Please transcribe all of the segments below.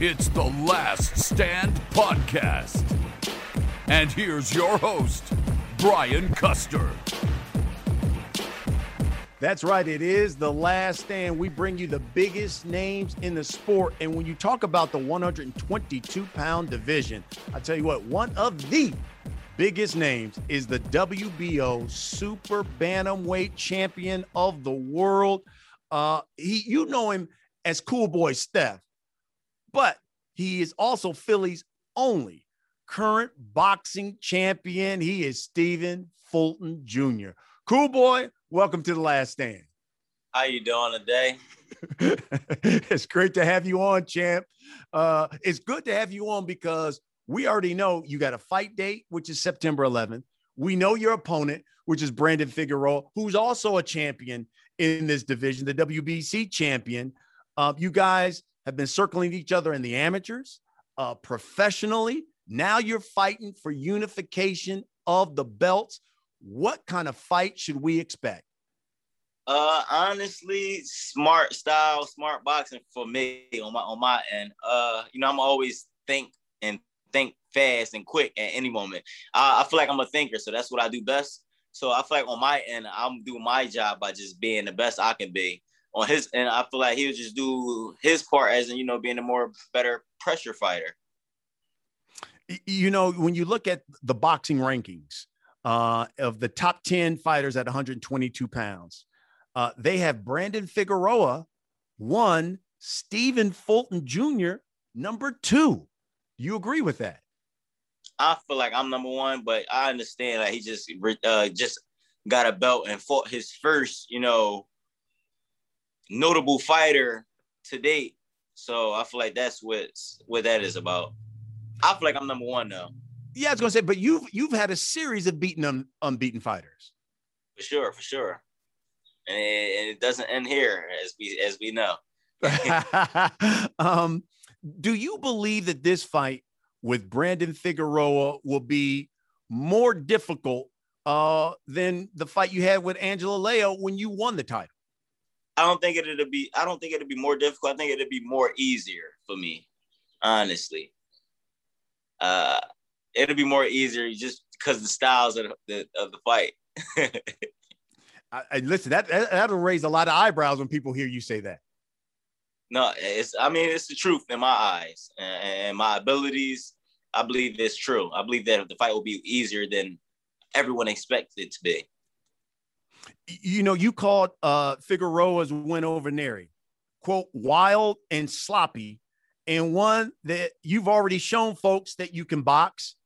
It's the Last Stand Podcast. And here's your host, Brian Custer. That's right. It is the last stand. We bring you the biggest names in the sport. And when you talk about the 122 pound division, I tell you what, one of the biggest names is the WBO Super Bantamweight Champion of the world. Uh, he, you know him as Cool Boy Steph, but he is also Philly's only current boxing champion. He is Stephen Fulton Jr. Cool Boy, welcome to the Last Stand. How you doing today? it's great to have you on, champ. Uh, it's good to have you on because we already know you got a fight date, which is September 11th. We know your opponent, which is Brandon Figueroa, who's also a champion in this division, the WBC champion. Uh, you guys have been circling each other in the amateurs, uh, professionally. Now you're fighting for unification of the belts. What kind of fight should we expect? Uh, honestly, smart style, smart boxing for me on my on my end. Uh, you know, I'm always think and think fast and quick at any moment. I, I feel like I'm a thinker, so that's what I do best. So I feel like on my end, I'm doing my job by just being the best I can be. On his and I feel like he would just do his part as in you know being a more better pressure fighter. You know, when you look at the boxing rankings uh, of the top 10 fighters at 122 pounds, uh, they have Brandon Figueroa, one, Stephen Fulton Jr., number two. Do you agree with that? I feel like I'm number one, but I understand that like he just uh, just got a belt and fought his first, you know, notable fighter to date. So I feel like that's what what that is about. I feel like I'm number one now. Yeah, I was gonna say, but you've you've had a series of beaten un, unbeaten fighters. For sure, for sure, and it, and it doesn't end here, as we as we know. um, do you believe that this fight with Brandon Figueroa will be more difficult uh, than the fight you had with Angelo Leo when you won the title? I don't think it'll be. I don't think it'll be more difficult. I think it'll be more easier for me, honestly. Uh, it'll be more easier just because the styles of the of the fight. I, I, listen, that, that that'll raise a lot of eyebrows when people hear you say that. No, it's. I mean, it's the truth in my eyes and, and my abilities. I believe it's true. I believe that the fight will be easier than everyone expects it to be you know, you called uh, Figueroa's win over Nery, quote, wild and sloppy, and one that you've already shown folks that you can box,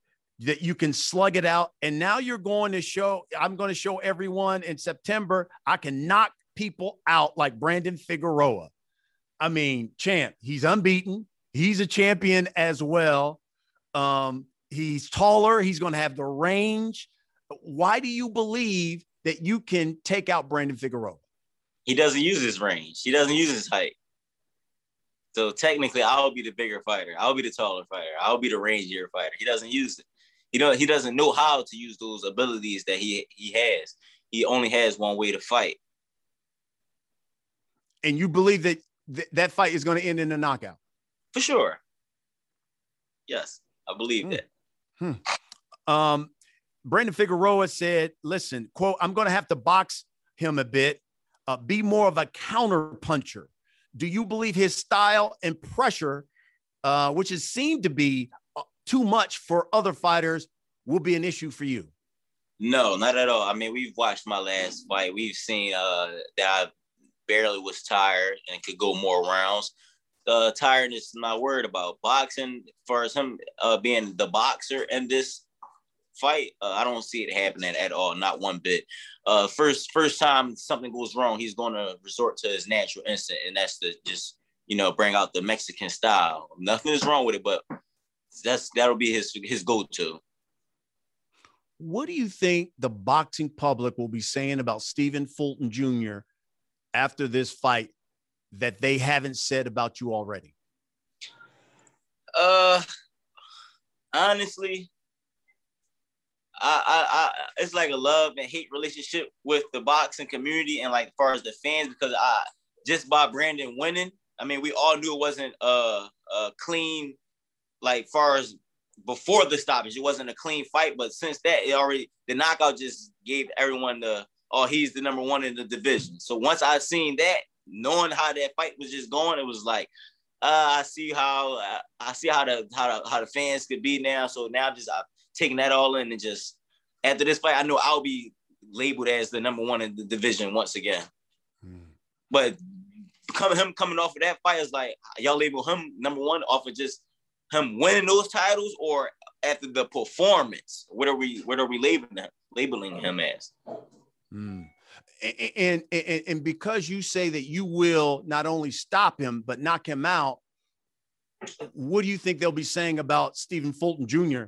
that you can slug it out. And now you're going to show, I'm going to show everyone in September, I can knock people out like Brandon Figueroa. I mean, champ, he's unbeaten. He's a champion as well. Um, he's taller. He's going to have the range. Why do you believe that you can take out Brandon Figueroa? He doesn't use his range. He doesn't use his height. So technically, I'll be the bigger fighter. I'll be the taller fighter. I'll be the rangier fighter. He doesn't use it. He don't. He doesn't know how to use those abilities that he he has. He only has one way to fight. And you believe that th- that fight is going to end in a knockout? For sure. Yes, I believe hmm. that. Hmm. Um, Brandon Figueroa said, listen, quote, I'm going to have to box him a bit, uh, be more of a counter puncher. Do you believe his style and pressure, uh, which has seemed to be uh, too much for other fighters, will be an issue for you? No, not at all. I mean, we've watched my last fight. We've seen uh, that I barely was tired and could go more rounds. The tiredness is not worried about. Boxing, for him uh, being the boxer in this fight, uh, I don't see it happening at all, not one bit. Uh, first, first time something goes wrong, he's going to resort to his natural instinct, and that's to just you know bring out the Mexican style. Nothing is wrong with it, but that's that'll be his his go to. What do you think the boxing public will be saying about Stephen Fulton Jr. after this fight that they haven't said about you already? Uh, honestly, I, I, I, it's like a love and hate relationship with the boxing community and like as far as the fans because I just by Brandon winning, I mean we all knew it wasn't a, a clean, like far as before the stoppage, it wasn't a clean fight. But since that, it already the knockout just gave everyone the oh he's the number one in the division. So once I seen that, knowing how that fight was just going, it was like uh, I see how uh, I see how the how the how the fans could be now. So now just uh, taking that all in and just after this fight, I know I'll be labeled as the number one in the division once again. Hmm. But coming him coming off of that fight is like y'all label him number one off of just him winning those titles or after the performance? What are we what are we labeling him, labeling him as? Mm. And, and and because you say that you will not only stop him but knock him out, what do you think they'll be saying about Stephen Fulton Jr.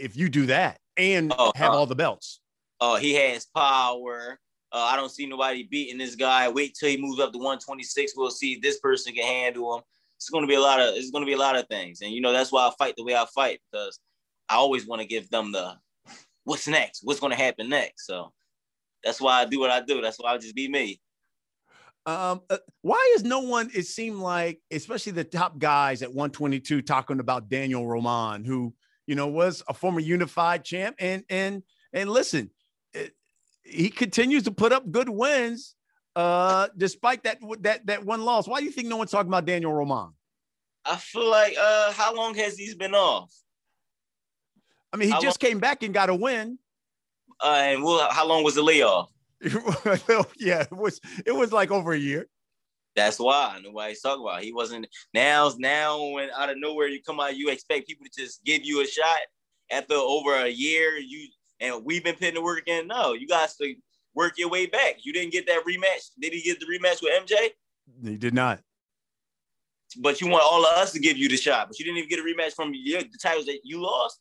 if you do that and uh, have uh, all the belts? Oh, uh, he has power. Uh, I don't see nobody beating this guy. Wait till he moves up to 126. We'll see if this person can handle him it's going to be a lot of it's going to be a lot of things, and you know that's why I fight the way I fight because I always want to give them the what's next, what's going to happen next. So that's why I do what I do. That's why I just be me. Um, uh, why is no one? It seemed like, especially the top guys at 122, talking about Daniel Roman, who you know was a former unified champ, and and and listen, it, he continues to put up good wins uh, despite that that that one loss. Why do you think no one's talking about Daniel Roman? I feel like uh, how long has he been off? I mean, he how just long? came back and got a win. Uh, and well, how long was the layoff? yeah, it was it was like over a year. That's why nobody's talking about. He wasn't now. Now, when out of nowhere you come out, you expect people to just give you a shot after over a year. You and we've been putting the work in. No, you guys to work your way back. You didn't get that rematch. Did he get the rematch with MJ? He did not. But you want all of us to give you the shot, but you didn't even get a rematch from your, the titles that you lost.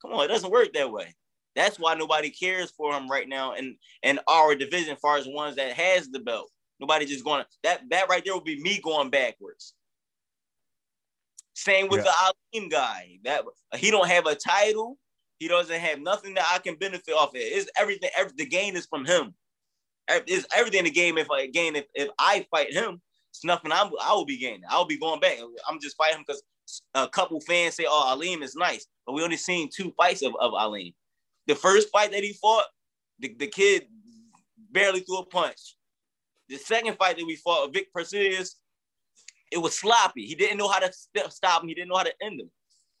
Come on, it doesn't work that way. That's why nobody cares for him right now in, in our division, as far as ones that has the belt. Nobody just going to that that right there will be me going backwards. Same with yeah. the Aleem guy. That he don't have a title. He doesn't have nothing that I can benefit off it. It's everything. Every, the gain is from him. It's everything in the game. If I gain, if, if I fight him, it's nothing. I'm, I will be gaining. I will be going back. I'm just fighting him because a couple fans say, "Oh, Aleem is nice," but we only seen two fights of, of Aleem. The first fight that he fought, the, the kid barely threw a punch. The second fight that we fought, Vic Persius, it was sloppy. He didn't know how to stop him. He didn't know how to end him.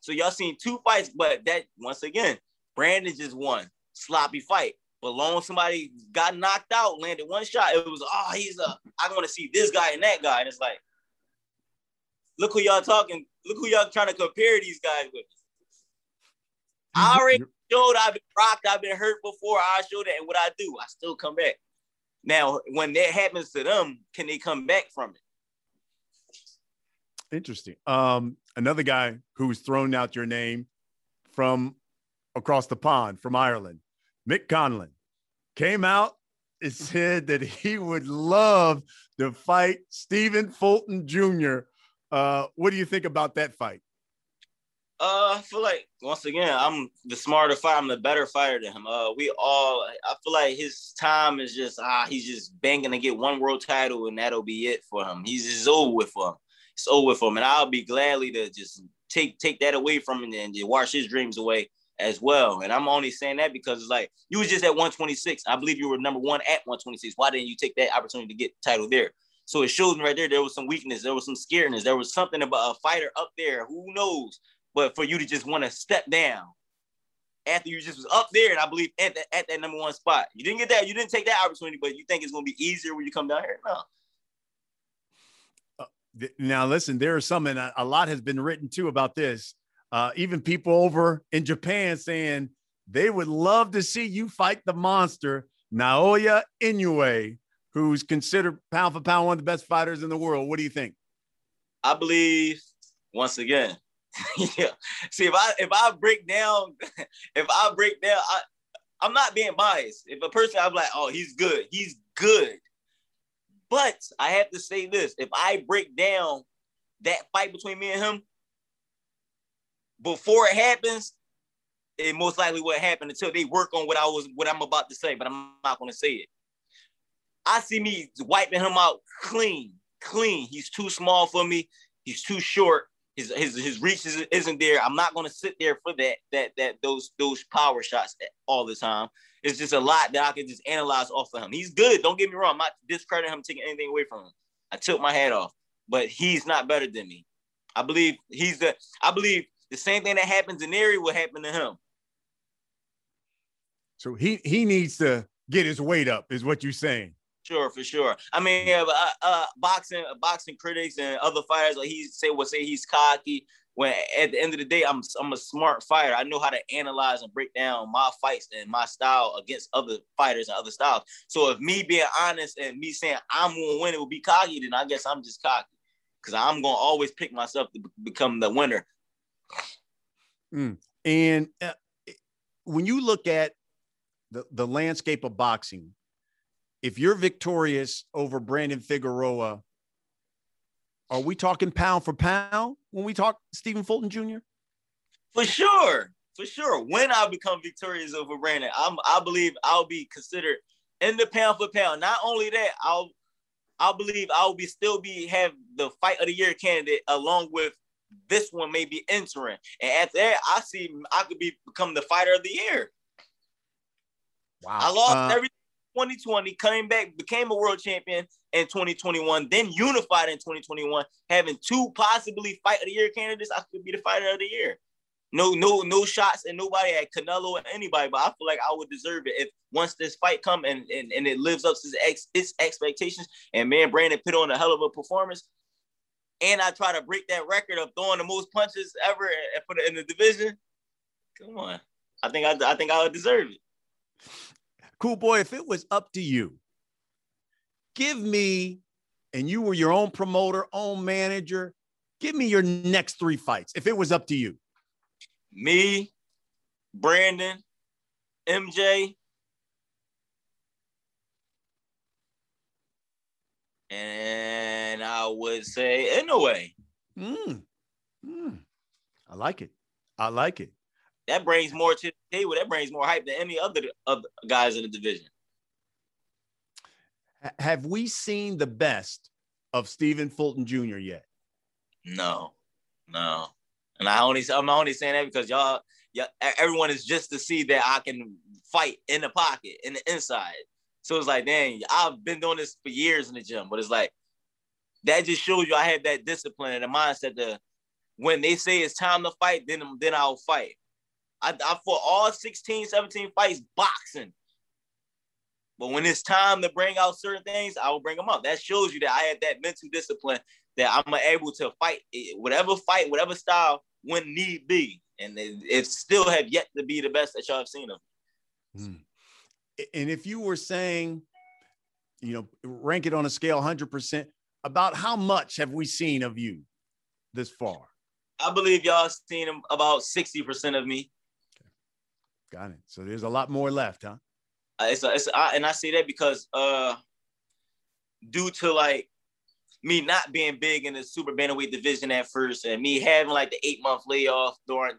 So y'all seen two fights, but that once again, Brandon just won. Sloppy fight. But long somebody got knocked out, landed one shot. It was, oh, he's a, I want to see this guy and that guy. And it's like, look who y'all talking, look who y'all trying to compare these guys with. I already showed I've been rocked, I've been hurt before. I showed that. And what I do, I still come back. Now, when that happens to them, can they come back from it? Interesting. Um, another guy who's thrown out your name from across the pond from Ireland, Mick Conlan, came out and said that he would love to fight Stephen Fulton Jr. Uh, what do you think about that fight? Uh, I feel like once again, I'm the smarter fighter. I'm the better fighter than him. Uh, we all. I feel like his time is just ah, he's just banging to get one world title, and that'll be it for him. He's just over with him it's over with him. And I'll be gladly to just take take that away from him and wash his dreams away as well. And I'm only saying that because it's like you was just at 126. I believe you were number one at 126. Why didn't you take that opportunity to get title there? So it shows me right there there was some weakness, there was some scaredness, there was something about a fighter up there. Who knows? But for you to just want to step down after you just was up there, and I believe at, the, at that number one spot, you didn't get that, you didn't take that opportunity, but you think it's gonna be easier when you come down here? No. Uh, now listen, there is something a lot has been written too about this. Uh, even people over in Japan saying they would love to see you fight the monster Naoya Inoue, who's considered pound for pound one of the best fighters in the world. What do you think? I believe once again. yeah. See, if I if I break down, if I break down, I I'm not being biased. If a person I'm like, oh, he's good, he's good. But I have to say this: if I break down that fight between me and him before it happens, it most likely will happen until they work on what I was what I'm about to say, but I'm not gonna say it. I see me wiping him out clean, clean. He's too small for me. He's too short. His his his reach isn't there. I'm not gonna sit there for that that that those those power shots all the time. It's just a lot that I can just analyze off of him. He's good. Don't get me wrong. I'm not discrediting him, taking anything away from him. I took my hat off, but he's not better than me. I believe he's the. I believe the same thing that happens in Erie will happen to him. So he he needs to get his weight up, is what you're saying. Sure, for sure. I mean, uh, uh, boxing, boxing critics and other fighters, like he say, will say he's cocky. When at the end of the day, I'm I'm a smart fighter. I know how to analyze and break down my fights and my style against other fighters and other styles. So if me being honest and me saying I'm gonna win, it will be cocky. Then I guess I'm just cocky because I'm gonna always pick myself to become the winner. Mm. And uh, when you look at the, the landscape of boxing, if you're victorious over Brandon Figueroa, are we talking pound for pound when we talk Stephen Fulton Jr.? For sure, for sure. When I become victorious over Brandon, I'm, I believe I'll be considered in the pound for pound. Not only that, I'll I believe I'll be still be have the fight of the year candidate along with this one may be entering. And after that, I see I could be become the fighter of the year. Wow. I lost uh, every 2020, coming back, became a world champion in 2021, then unified in 2021, having two possibly fight of the year candidates. I could be the fighter of the year. No, no, no shots and nobody at Canelo or anybody, but I feel like I would deserve it if once this fight come and, and, and it lives up to its, its expectations. And man, Brandon put on a hell of a performance. And I try to break that record of throwing the most punches ever in the division. Come on, I think I, I think I would deserve it. Cool boy, if it was up to you, give me, and you were your own promoter, own manager, give me your next three fights if it was up to you. Me, Brandon, MJ, and I would say Inoue. Mm. Mm. I like it. I like it that brings more to the table. That brings more hype than any other, other guys in the division. Have we seen the best of Stephen Fulton Jr. yet? No, no. And I only I'm only saying that because y'all, yeah, everyone is just to see that I can fight in the pocket, in the inside. So it's like, dang, I've been doing this for years in the gym, but it's like that just shows you I have that discipline and the mindset to when they say it's time to fight, then then I'll fight. I, I fought all 16, 17 fights boxing. But when it's time to bring out certain things, I will bring them up. That shows you that I had that mental discipline that I'm able to fight whatever fight, whatever style when need be. And it, still have yet to be the best that y'all have seen of. Hmm. And if you were saying, you know, rank it on a scale 100%, about how much have we seen of you this far? I believe y'all seen about 60% of me. Got it. So there's a lot more left, huh? Uh, it's, a, it's and I say that because uh, due to like me not being big in the super bantamweight division at first, and me having like the eight month layoff during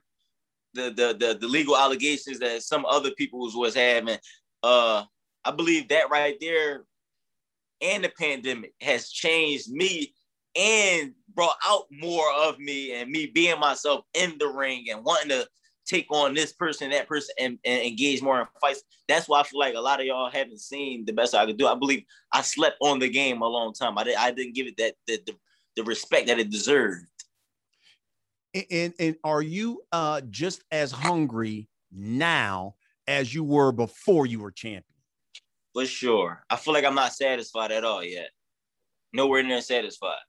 the the the, the legal allegations that some other people was, was having, uh, I believe that right there, and the pandemic has changed me and brought out more of me and me being myself in the ring and wanting to take on this person, that person, and, and engage more in fights. That's why I feel like a lot of y'all haven't seen the best I could do. I believe I slept on the game a long time. I, did, I didn't give it that the, the, the respect that it deserved. And, and are you uh, just as hungry now as you were before you were champion? For sure. I feel like I'm not satisfied at all yet. Nowhere near satisfied.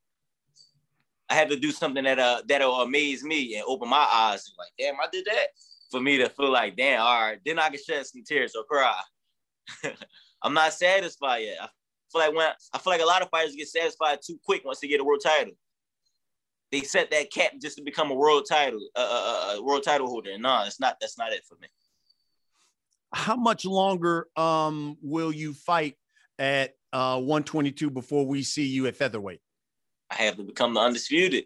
I have to do something that uh that'll amaze me and open my eyes. Like, damn, I did that. For me to feel like, damn, all right, then I can shed some tears or cry. I'm not satisfied yet. I feel like when I feel like a lot of fighters get satisfied too quick once they get a world title. They set that cap just to become a world title, uh, uh, uh world title holder. No, it's not. That's not it for me. How much longer um will you fight at uh 122 before we see you at featherweight? I have to become the undisputed.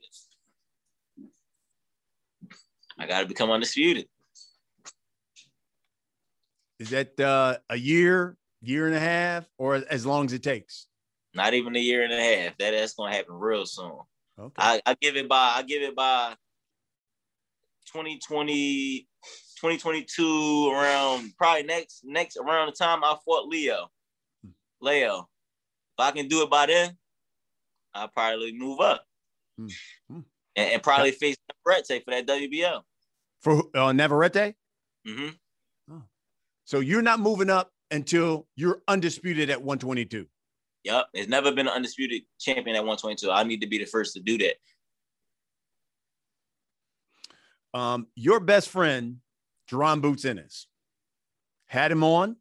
I got to become undisputed. Is that uh, a year, year and a half, or as long as it takes? Not even a year and a half. That that's gonna happen real soon. Okay. I, I give it by I give it by 2020, 2022 around probably next next around the time I fought Leo. Hmm. Leo. If I can do it by then, I'll probably move up mm-hmm. and, and, probably yeah. face Navarrete for that WBO. For uh, Navarrete? Mm-hmm. Oh. So you're not moving up until you're undisputed at 122. Yep. There's never been an undisputed champion at 122. I need to be the first to do that. Um, your best friend, Jaron Boots Ennis, had him on.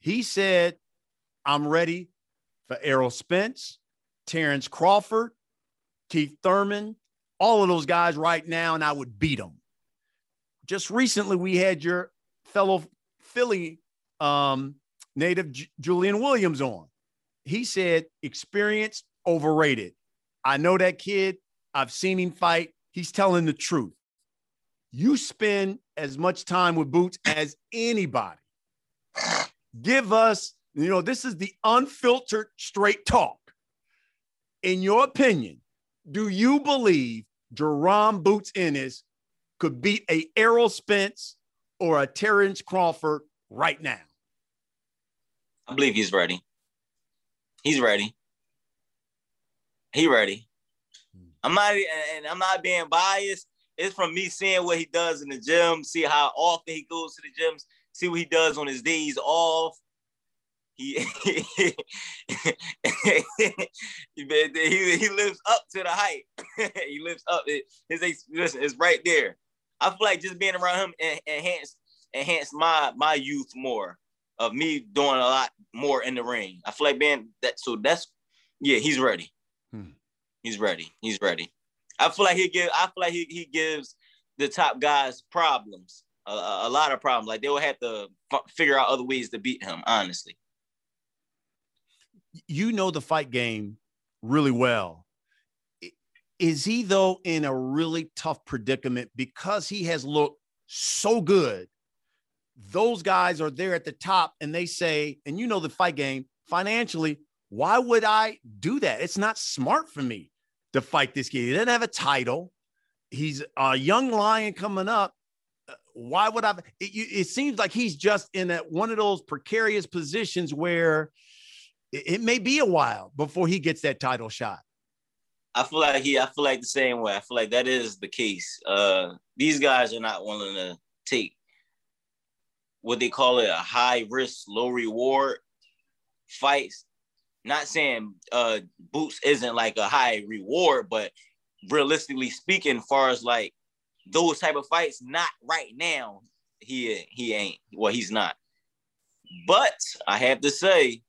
He said, I'm ready for Errol Spence. Terrence Crawford, Keith Thurman, all of those guys right now, and I would beat them. Just recently, we had your fellow Philly um, native J- Julian Williams on. He said, experience overrated. I know that kid. I've seen him fight. He's telling the truth. You spend as much time with Boots as anybody. Give us, you know, this is the unfiltered straight talk in your opinion, do you believe Jaron Boots Ennis could beat a Errol Spence or a Terrence Crawford right now? I believe he's ready. He's ready. He ready. Hmm. I'm not, and I'm not being biased. It's from me seeing what he does in the gym, see how often he goes to the gyms, see what he does on his days off, he he, he, he lives up to the height. he lives up. His listen is right there. I feel like just being around him enhance enhance my my youth more of me doing a lot more in the ring. I feel like being that. So that's yeah. He's ready. Hmm. He's ready. He's ready. I feel like he give. I feel like he he gives the top guys problems. A, a, lot of problems. Like they will have to f- figure out other ways to beat him. Honestly you know the fight game really well. Is he though in a really tough predicament because he has looked so good? Those guys are there at the top and they say, and you know the fight game financially, why would I do that? It's not smart for me to fight this kid. He doesn't have a title. He's a young lion coming up. Uh, why would I? It, it seems like he's just in a, one of those precarious positions where it may be a while before he gets that title shot. I feel like he, I feel like the same way. I feel like that is the case. Uh, these guys are not willing to take what they call it a high risk, low reward fights. Not saying uh, Boots isn't like a high reward, but realistically speaking, far as like those type of fights, not right now. He he ain't. Well, he's not. But I have to say,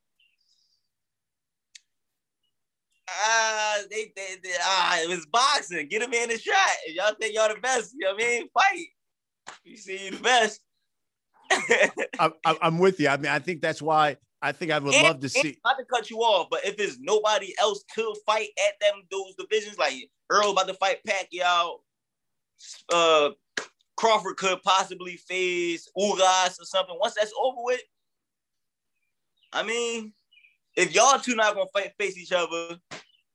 ah, uh, they, they, they ah, it was boxing. Get a man a shot. If y'all think y'all the best, you know what I mean? Fight. You see you the best. I, am with you. I mean, I think that's why I think I would and, love to see. Not to cut you off, but if there's nobody else to fight at them those divisions, like Errol about to fight Pacquiao, uh, Crawford could possibly face Ugas or something. Once that's over with, I mean, if y'all two not gonna fight, face each other,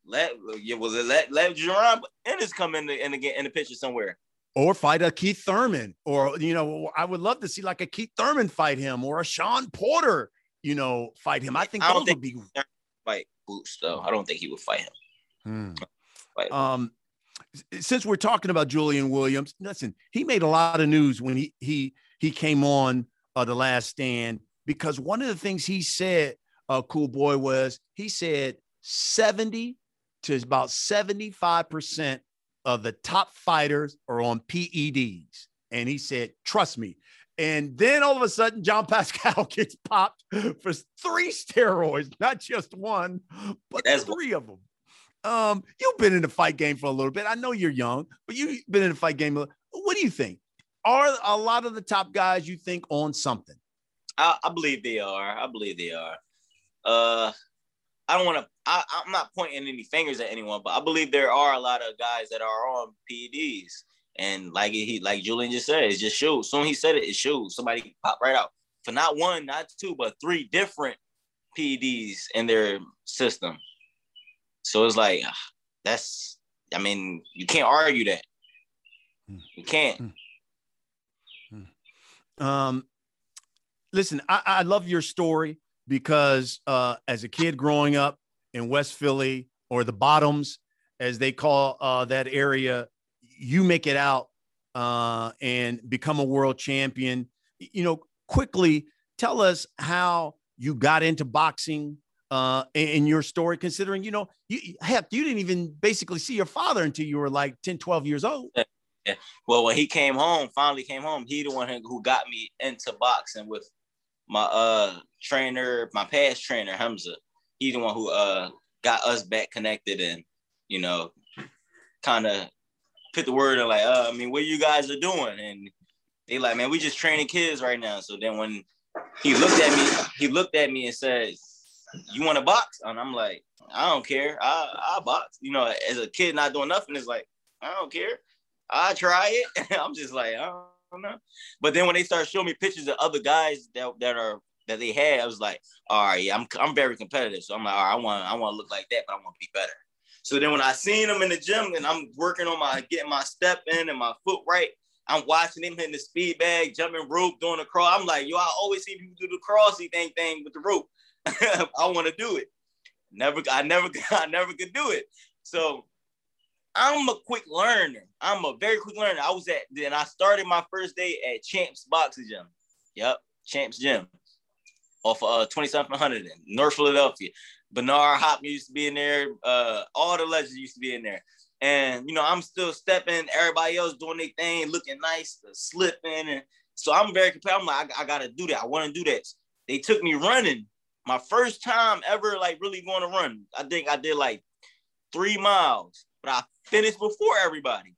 let yeah, was it let let Jaron Ennis come in the in the in the picture somewhere. or fight a Keith Thurman, or you know, I would love to see like a Keith Thurman fight him, or a Shawn Porter, you know, fight him. I think I those think would be fight Boots though. I don't think he would fight him. Hmm. Fight. Um, since we're talking about Julian Williams, listen, he made a lot of news when he he he came on uh, the Last Stand because one of the things he said, uh, cool boy, was he said seventy to about seventy five percent of the top fighters are on PEDs, and he said, "Trust me." And then all of a sudden, Jean Pascal gets popped for three steroids, not just one, but That's three of them. Um, you've been in the fight game for a little bit. I know you're young, but you've been in the fight game. What do you think? Are a lot of the top guys you think on something? I, I believe they are. I believe they are. Uh, I don't want to. I'm not pointing any fingers at anyone, but I believe there are a lot of guys that are on PEDs, and like he, like Julian just said, it just shows. Soon he said it, it shows. Somebody pop right out for not one, not two, but three different PEDs in their system. So it's like ah, that's. I mean, you can't argue that. Hmm. You can't. Hmm. Hmm. Um, listen, I, I love your story because uh, as a kid growing up in West Philly or the Bottoms, as they call uh, that area, you make it out uh, and become a world champion. You know, quickly tell us how you got into boxing uh, in your story, considering, you know, you, heck, you didn't even basically see your father until you were like 10, 12 years old. Well, when he came home, finally came home, he the one who got me into boxing with my uh trainer, my past trainer, Hamza. He the one who uh got us back connected and, you know, kind of put the word in like, uh, I mean, what you guys are doing? And they like, man, we just training kids right now. So then when he looked at me, he looked at me and said, you want to box? And I'm like, I don't care. I I box. You know, as a kid not doing nothing, it's like, I don't care. I try it. I'm just like, I don't know. But then when they start showing me pictures of other guys that, that are that they had, I was like, all right, yeah, I'm I'm very competitive. So I'm like, all right, I want I want to look like that, but I want to be better. So then when I seen them in the gym and I'm working on my getting my step in and my foot right, I'm watching them hitting the speed bag, jumping rope, doing the crawl. I'm like, yo, I always see people do the crossy thing thing with the rope. I want to do it. Never, I never, I never could do it. So I'm a quick learner. I'm a very quick learner. I was at, then I started my first day at Champs Boxing Gym. Yep, Champs Gym off of uh, 2700 in North Philadelphia. Bernard Hopkins used to be in there. Uh, all the legends used to be in there. And, you know, I'm still stepping, everybody else doing their thing, looking nice, slipping. And so I'm very competitive. I'm like, I, I got to do that. I want to do that. They took me running my first time ever like really going to run. I think I did like three miles, but I finished before everybody.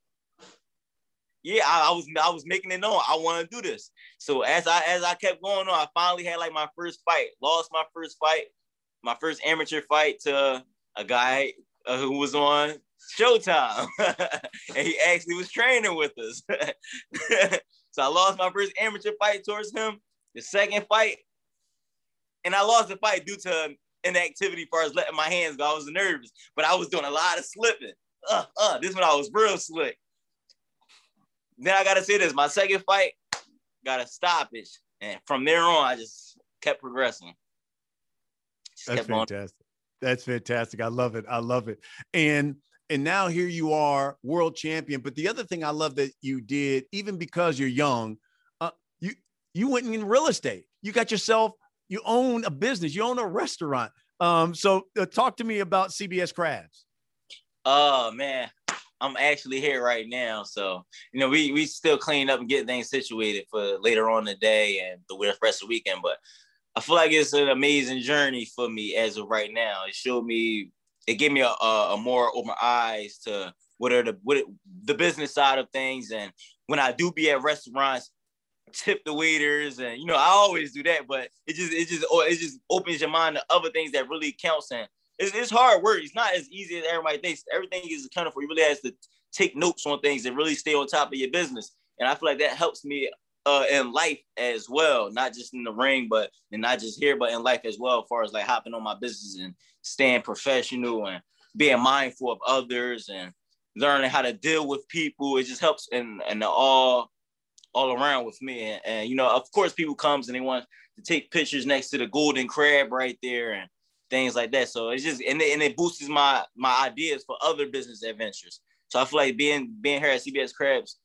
Yeah, I, I was I was making it known I want to do this. So as I as I kept going on, I finally had like my first fight. Lost my first fight, my first amateur fight to a guy uh, who was on Showtime, and he actually was training with us. so I lost my first amateur fight towards him. The second fight, and I lost the fight due to inactivity as far as letting my hands go. I was nervous, but I was doing a lot of slipping. Uh, uh, this one I was real slick. Then I gotta say this: my second fight got a stoppage, and from there on, I just kept progressing. Just That's kept fantastic. On. That's fantastic. I love it. I love it. And and now here you are, world champion. But the other thing I love that you did, even because you're young, uh, you you went in real estate. You got yourself you own a business, you own a restaurant. Um, so uh, talk to me about CBS Crabs. Oh man, I'm actually here right now. So, you know, we we still cleaning up and getting things situated for later on the day and the rest of the weekend. But I feel like it's an amazing journey for me as of right now. It showed me, it gave me a, a, a more open eyes to what are the what it, the business side of things. And when I do be at restaurants, tip the waiters and you know I always do that, but it just it just it just opens your mind to other things that really counts and it's, it's hard work. It's not as easy as everybody thinks. Everything is accounted for. You really have to take notes on things and really stay on top of your business. And I feel like that helps me uh, in life as well, not just in the ring, but and not just here, but in life as well, as far as like hopping on my business and staying professional and being mindful of others and learning how to deal with people. It just helps and and all all around with me. And, and, you know, of course, people comes and they want to take pictures next to the golden crab right there and things like that. So it's just and it, and it boosts my my ideas for other business adventures. So I feel like being being here at CBS Crabs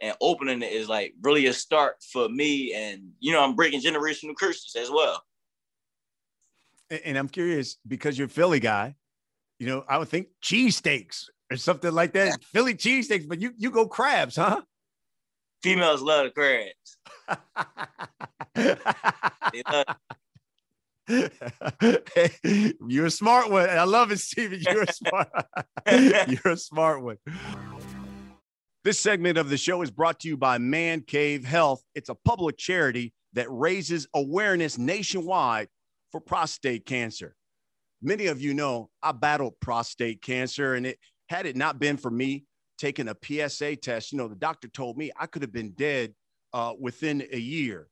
and opening it is like really a start for me. And you know, I'm breaking generational curses as well. And I'm curious because you're a Philly guy. You know, I would think cheesesteaks or something like that. Philly cheesesteaks, but you you go crabs, huh? Females love the crabs. You're a smart one. I love it, Stephen. You're a smart. You're a smart one. This segment of the show is brought to you by Man Cave Health. It's a public charity that raises awareness nationwide for prostate cancer. Many of you know I battled prostate cancer, and it had it not been for me taking a PSA test, you know, the doctor told me I could have been dead uh, within a year.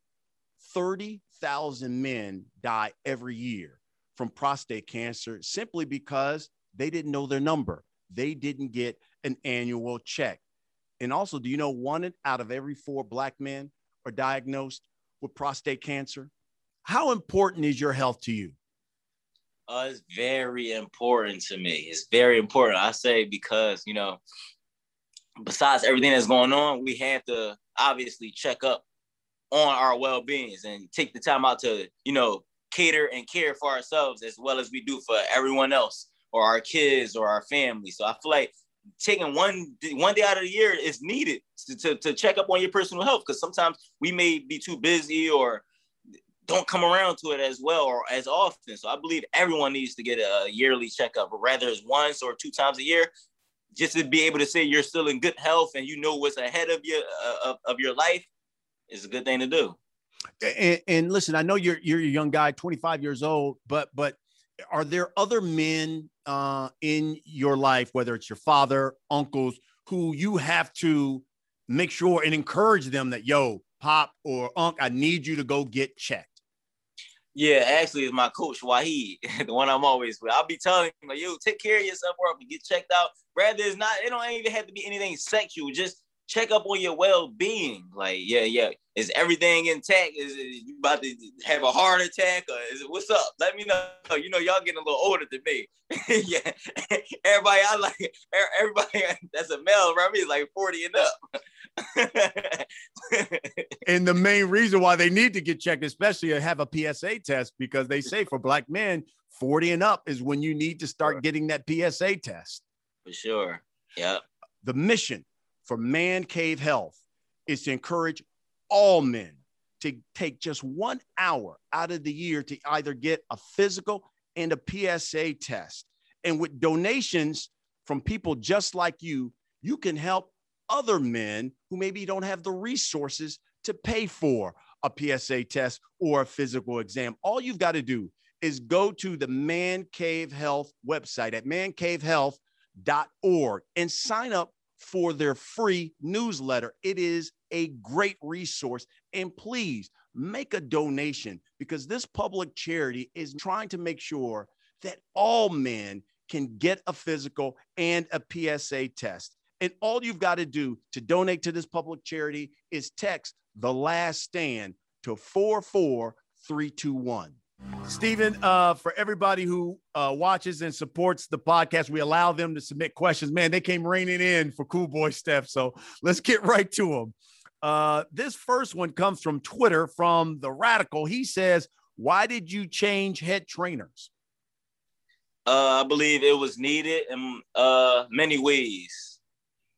30,000 men die every year from prostate cancer simply because they didn't know their number. They didn't get an annual check. And also, do you know one out of every four Black men are diagnosed with prostate cancer? How important is your health to you? Uh, it's very important to me. It's very important. I say because, you know, besides everything that's going on, we have to obviously check up on our well-beings and take the time out to, you know, cater and care for ourselves as well as we do for everyone else or our kids or our family. So I feel like taking one one day out of the year is needed to, to, to check up on your personal health because sometimes we may be too busy or don't come around to it as well or as often. So I believe everyone needs to get a yearly checkup, rather it's once or two times a year, just to be able to say you're still in good health and you know what's ahead of you uh, of, of your life is a good thing to do. And, and, listen, I know you're you're a young guy, 25 years old, but but are there other men uh, in your life, whether it's your father, uncles, who you have to make sure and encourage them that yo, pop or unc, I need you to go get checked? Yeah, actually, it's my coach Wahid, the one I'm always with. I'll be telling him, like, yo, take care of yourself, bro. and Get checked out. Rather, it's not. It don't even have to be anything sexual. Just check up on your well-being. Like, yeah, yeah. Is everything intact? Is it, you about to have a heart attack or is it what's up? Let me know. You know, y'all getting a little older than me. yeah. Everybody I like er, everybody that's a male around me is like 40 and up. and the main reason why they need to get checked, especially have a PSA test, because they say for black men, 40 and up is when you need to start getting that PSA test. For sure. Yeah. The mission for Man Cave Health is to encourage all men to take just one hour out of the year to either get a physical and a PSA test. And with donations from people just like you, you can help other men who maybe don't have the resources to pay for a PSA test or a physical exam. All you've got to do is go to the Man Cave Health website at mancavehealth.org and sign up for their free newsletter. It is a great resource. And please make a donation because this public charity is trying to make sure that all men can get a physical and a PSA test. And all you've got to do to donate to this public charity is text the last stand to 44321. Stephen, uh, for everybody who uh, watches and supports the podcast, we allow them to submit questions. Man, they came raining in for Cool Boy Steph. So let's get right to them. Uh, this first one comes from Twitter from the Radical. He says, "Why did you change head trainers?" Uh, I believe it was needed in uh, many ways.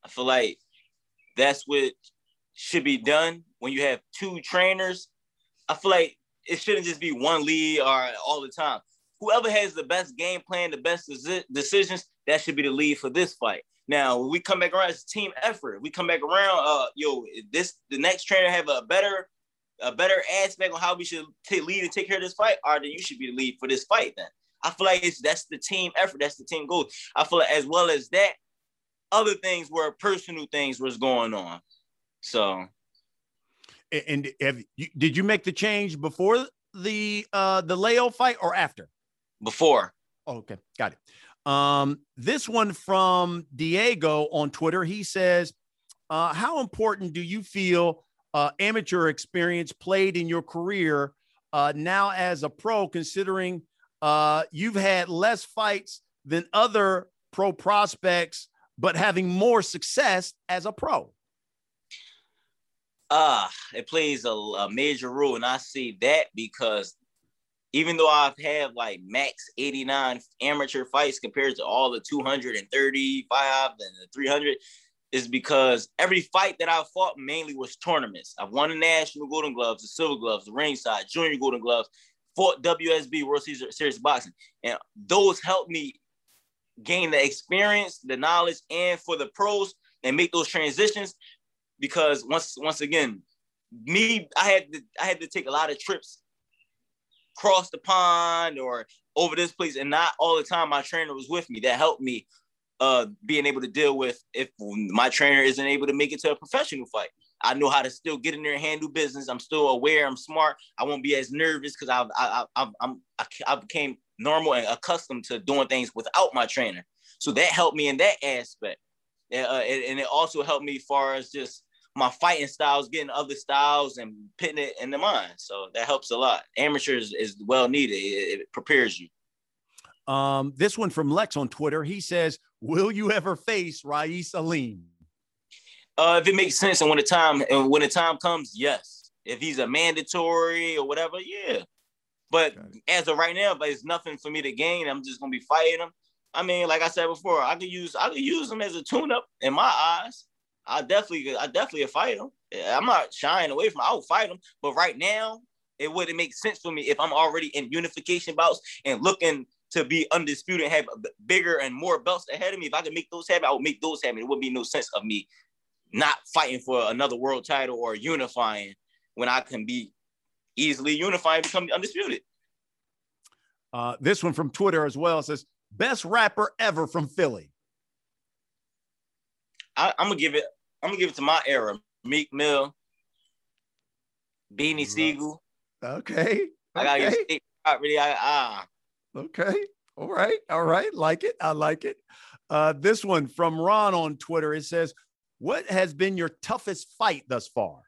I feel like that's what should be done when you have two trainers. I feel like it shouldn't just be one lead or all the time. Whoever has the best game plan, the best decisions, that should be the lead for this fight. Now, when we come back around, it's a team effort. We come back around, uh, yo, this the next trainer have a better a better aspect on how we should take lead and take care of this fight, or then you should be the lead for this fight. Then I feel like it's that's the team effort, that's the team goal. I feel like as well as that, other things were personal things was going on. So, and have you, did you make the change before the uh the Leo fight or after? Before. Oh, okay, got it. Um, this one from Diego on Twitter. He says, uh, "How important do you feel uh, amateur experience played in your career uh, now as a pro, considering uh, you've had less fights than other pro prospects, but having more success as a pro?" Ah, it plays a, a major role, and I see that because even though I've had like max 89 amateur fights compared to all the 235 and the 300, is because every fight that I fought mainly was tournaments. I've won the national golden gloves, the silver gloves, the ringside, junior golden gloves, fought WSB World Series Boxing. And those helped me gain the experience, the knowledge, and for the pros and make those transitions. Because once once again, me, I had to I had to take a lot of trips cross the pond or over this place, and not all the time my trainer was with me. That helped me uh, being able to deal with if my trainer isn't able to make it to a professional fight. I know how to still get in there and handle business. I'm still aware. I'm smart. I won't be as nervous because I've I, I, I'm I, I became normal and accustomed to doing things without my trainer. So that helped me in that aspect, uh, and, and it also helped me as far as just my fighting styles, getting other styles and putting it in the mind. So that helps a lot. Amateurs is well needed. It, it prepares you. Um, this one from Lex on Twitter. He says, "Will you ever face Raeese Aleem?" Uh, if it makes sense and when the time and when the time comes, yes. If he's a mandatory or whatever, yeah. But as of right now, but it's nothing for me to gain. I'm just gonna be fighting him. I mean, like I said before, I could use I could use him as a tune-up in my eyes. I definitely, I definitely fight him. I'm not shying away from. I will fight him, but right now, it wouldn't make sense for me if I'm already in unification bouts and looking to be undisputed, have bigger and more belts ahead of me. If I could make those happen, I would make those happen. It wouldn't be no sense of me not fighting for another world title or unifying when I can be easily unifying, become undisputed. Uh, this one from Twitter as well says best rapper ever from Philly. I, am gonna give it. I'm gonna give it to my era. Meek Mill, Beanie Sigel. Okay. I gotta okay. really. I, ah. Okay. All right. All right. Like it. I like it. Uh, this one from Ron on Twitter. It says, "What has been your toughest fight thus far?"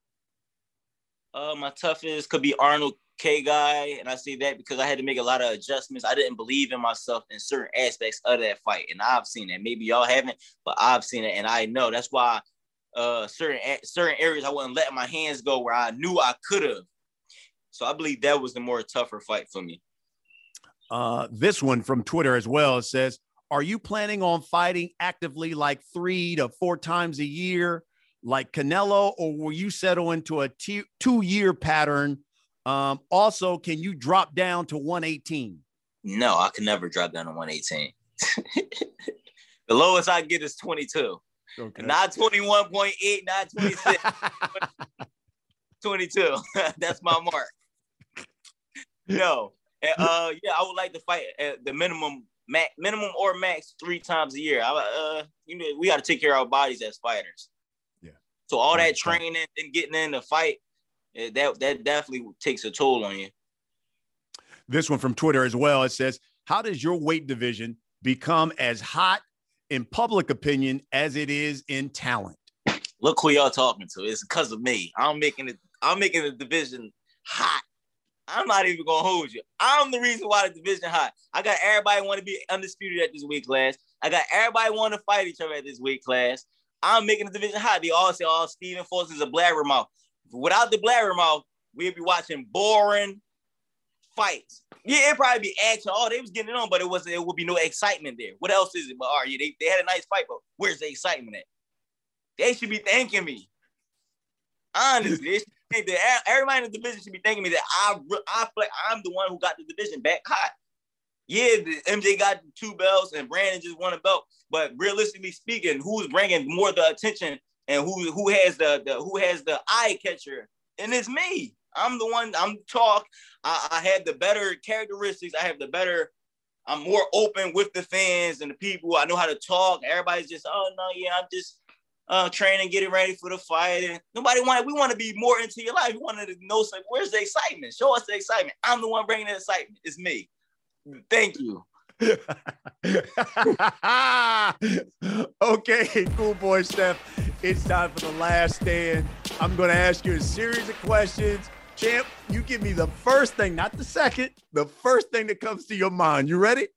Uh, my toughest could be Arnold Khegai, and I say that because I had to make a lot of adjustments. I didn't believe in myself in certain aspects of that fight, and I've seen that. Maybe y'all haven't, but I've seen it, and I know that's why uh, certain certain areas I wasn't letting my hands go where I knew I could have. So I believe that was the more tougher fight for me. Uh, this one from Twitter as well says, "Are you planning on fighting actively like three to four times a year, like Canelo, or will you settle into a two year pattern?" Um, also, can you drop down to 118? No, I can never drop down to 118. the lowest I get is 22. Okay. Not 21.8, not 26. 22. That's my mark. No. uh, yeah, I would like to fight at the minimum, max, minimum or max three times a year. I, uh, you know, we got to take care of our bodies as fighters. Yeah. So all that training and getting in the fight, it, that that definitely takes a toll on you. This one from Twitter as well. It says, "How does your weight division become as hot in public opinion as it is in talent?" Look who y'all talking to. It's because of me. I'm making it. I'm making the division hot. I'm not even gonna hold you. I'm the reason why the division hot. I got everybody want to be undisputed at this weight class. I got everybody want to fight each other at this weight class. I'm making the division hot. They all say, "Oh, Stephen Force is a blabbermouth." Without the blabbermouth, we'd be watching boring fights. Yeah, it'd probably be action. Oh, they was getting it on, but it was it would be no excitement there. What else is it? But are you they, they had a nice fight, but where's the excitement at? They should be thanking me. Honestly, everybody in the division should be thanking me that I I feel like I'm the one who got the division back hot. Yeah, MJ got two belts and Brandon just won a belt, but realistically speaking, who's bringing more the attention and who who has the, the who has the eye catcher, and it's me. I'm the one. I'm talk. I, I have the better characteristics. I have the better. I'm more open with the fans and the people. I know how to talk. Everybody's just, oh no, yeah, I'm just uh, training, getting ready for the fight. And nobody wanted. We want to be more into your life. We wanted to know, like, where's the excitement? Show us the excitement. I'm the one bringing the excitement. It's me. Thank you. okay, cool boy, Steph. It's time for the last stand. I'm going to ask you a series of questions. Champ, you give me the first thing, not the second, the first thing that comes to your mind. You ready?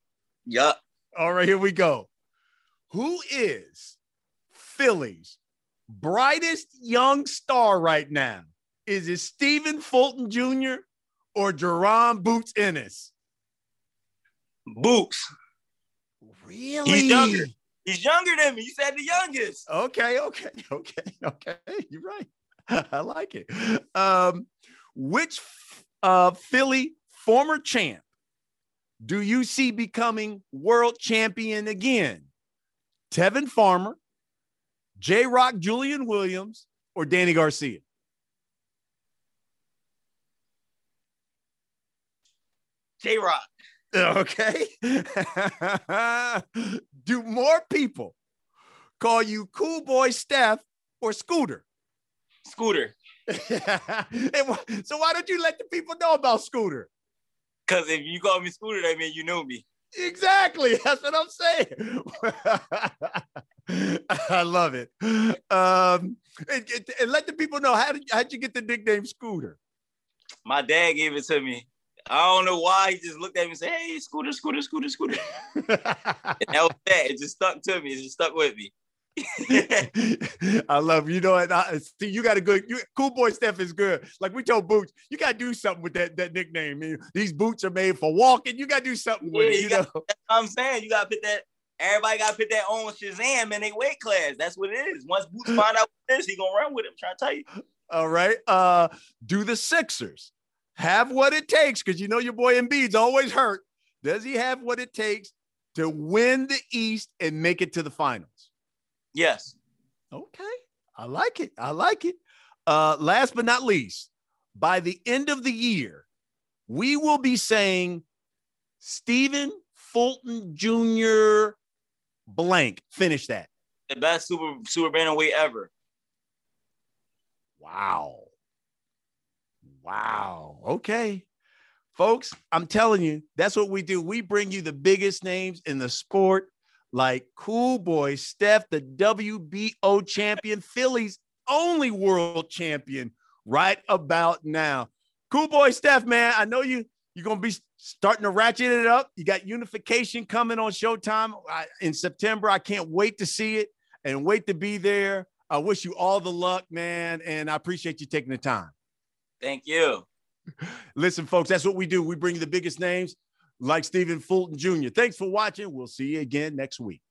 Yup. All right, here we go. Who is Philly's brightest young star right now? Is it Stephen Fulton Jr. or Jaron Boots Ennis? Boots. Really? He's younger. He's younger than me. You said the youngest. Okay, okay, okay, okay. You're right. I like it. Um, which uh, Philly former champ do you see becoming world champion again? Tevin Farmer, J Rock Julian Williams, or Danny Garcia? J Rock. Okay. Do more people call you Cool Boy Steph or Scooter? Scooter. so why don't you let the people know about Scooter? Because if you call me Scooter, that means you know me. Exactly. That's what I'm saying. I love it. Um, and, and, let the people know how did how'd you get the nickname Scooter? My dad gave it to me. I don't know why he just looked at me and said, "Hey, Scooter, Scooter, Scooter, Scooter." and that was that. It just stuck to me. It just stuck with me. I love you. Know what? See you got a good you, cool boy Steph is good. Like we told Boots you got to do something with that that nickname I these boots are made for walking. You got to do something with yeah, it you, you know? got, I'm saying you got to put that everybody got to put that on Shazam in their weight class. That's what it is. Once Boots find out what this he gonna run with him trying to tell you. All right uh do the Sixers have what it takes because you know your boy Embiid's always hurt does he have what it takes to win the East and make it to the finals yes Okay. I like it. I like it. Uh, last but not least, by the end of the year, we will be saying Stephen Fulton Jr. blank. Finish that. The best super super bantamweight ever. Wow. Wow. Okay. Folks, I'm telling you, that's what we do. We bring you the biggest names in the sport like Cool Boy Steph, the WBO champion, Philly's only world champion right about now. Cool Boy Steph, man, I know you you're gonna be starting to ratchet it up. You got unification coming on Showtime uh, in September. I can't wait to see it and wait to be there. I wish you all the luck, man, and I appreciate you taking the time. Thank you. Listen, folks, that's what we do. We bring the biggest names like Stephen Fulton Jr. Thanks for watching. We'll see you again next week.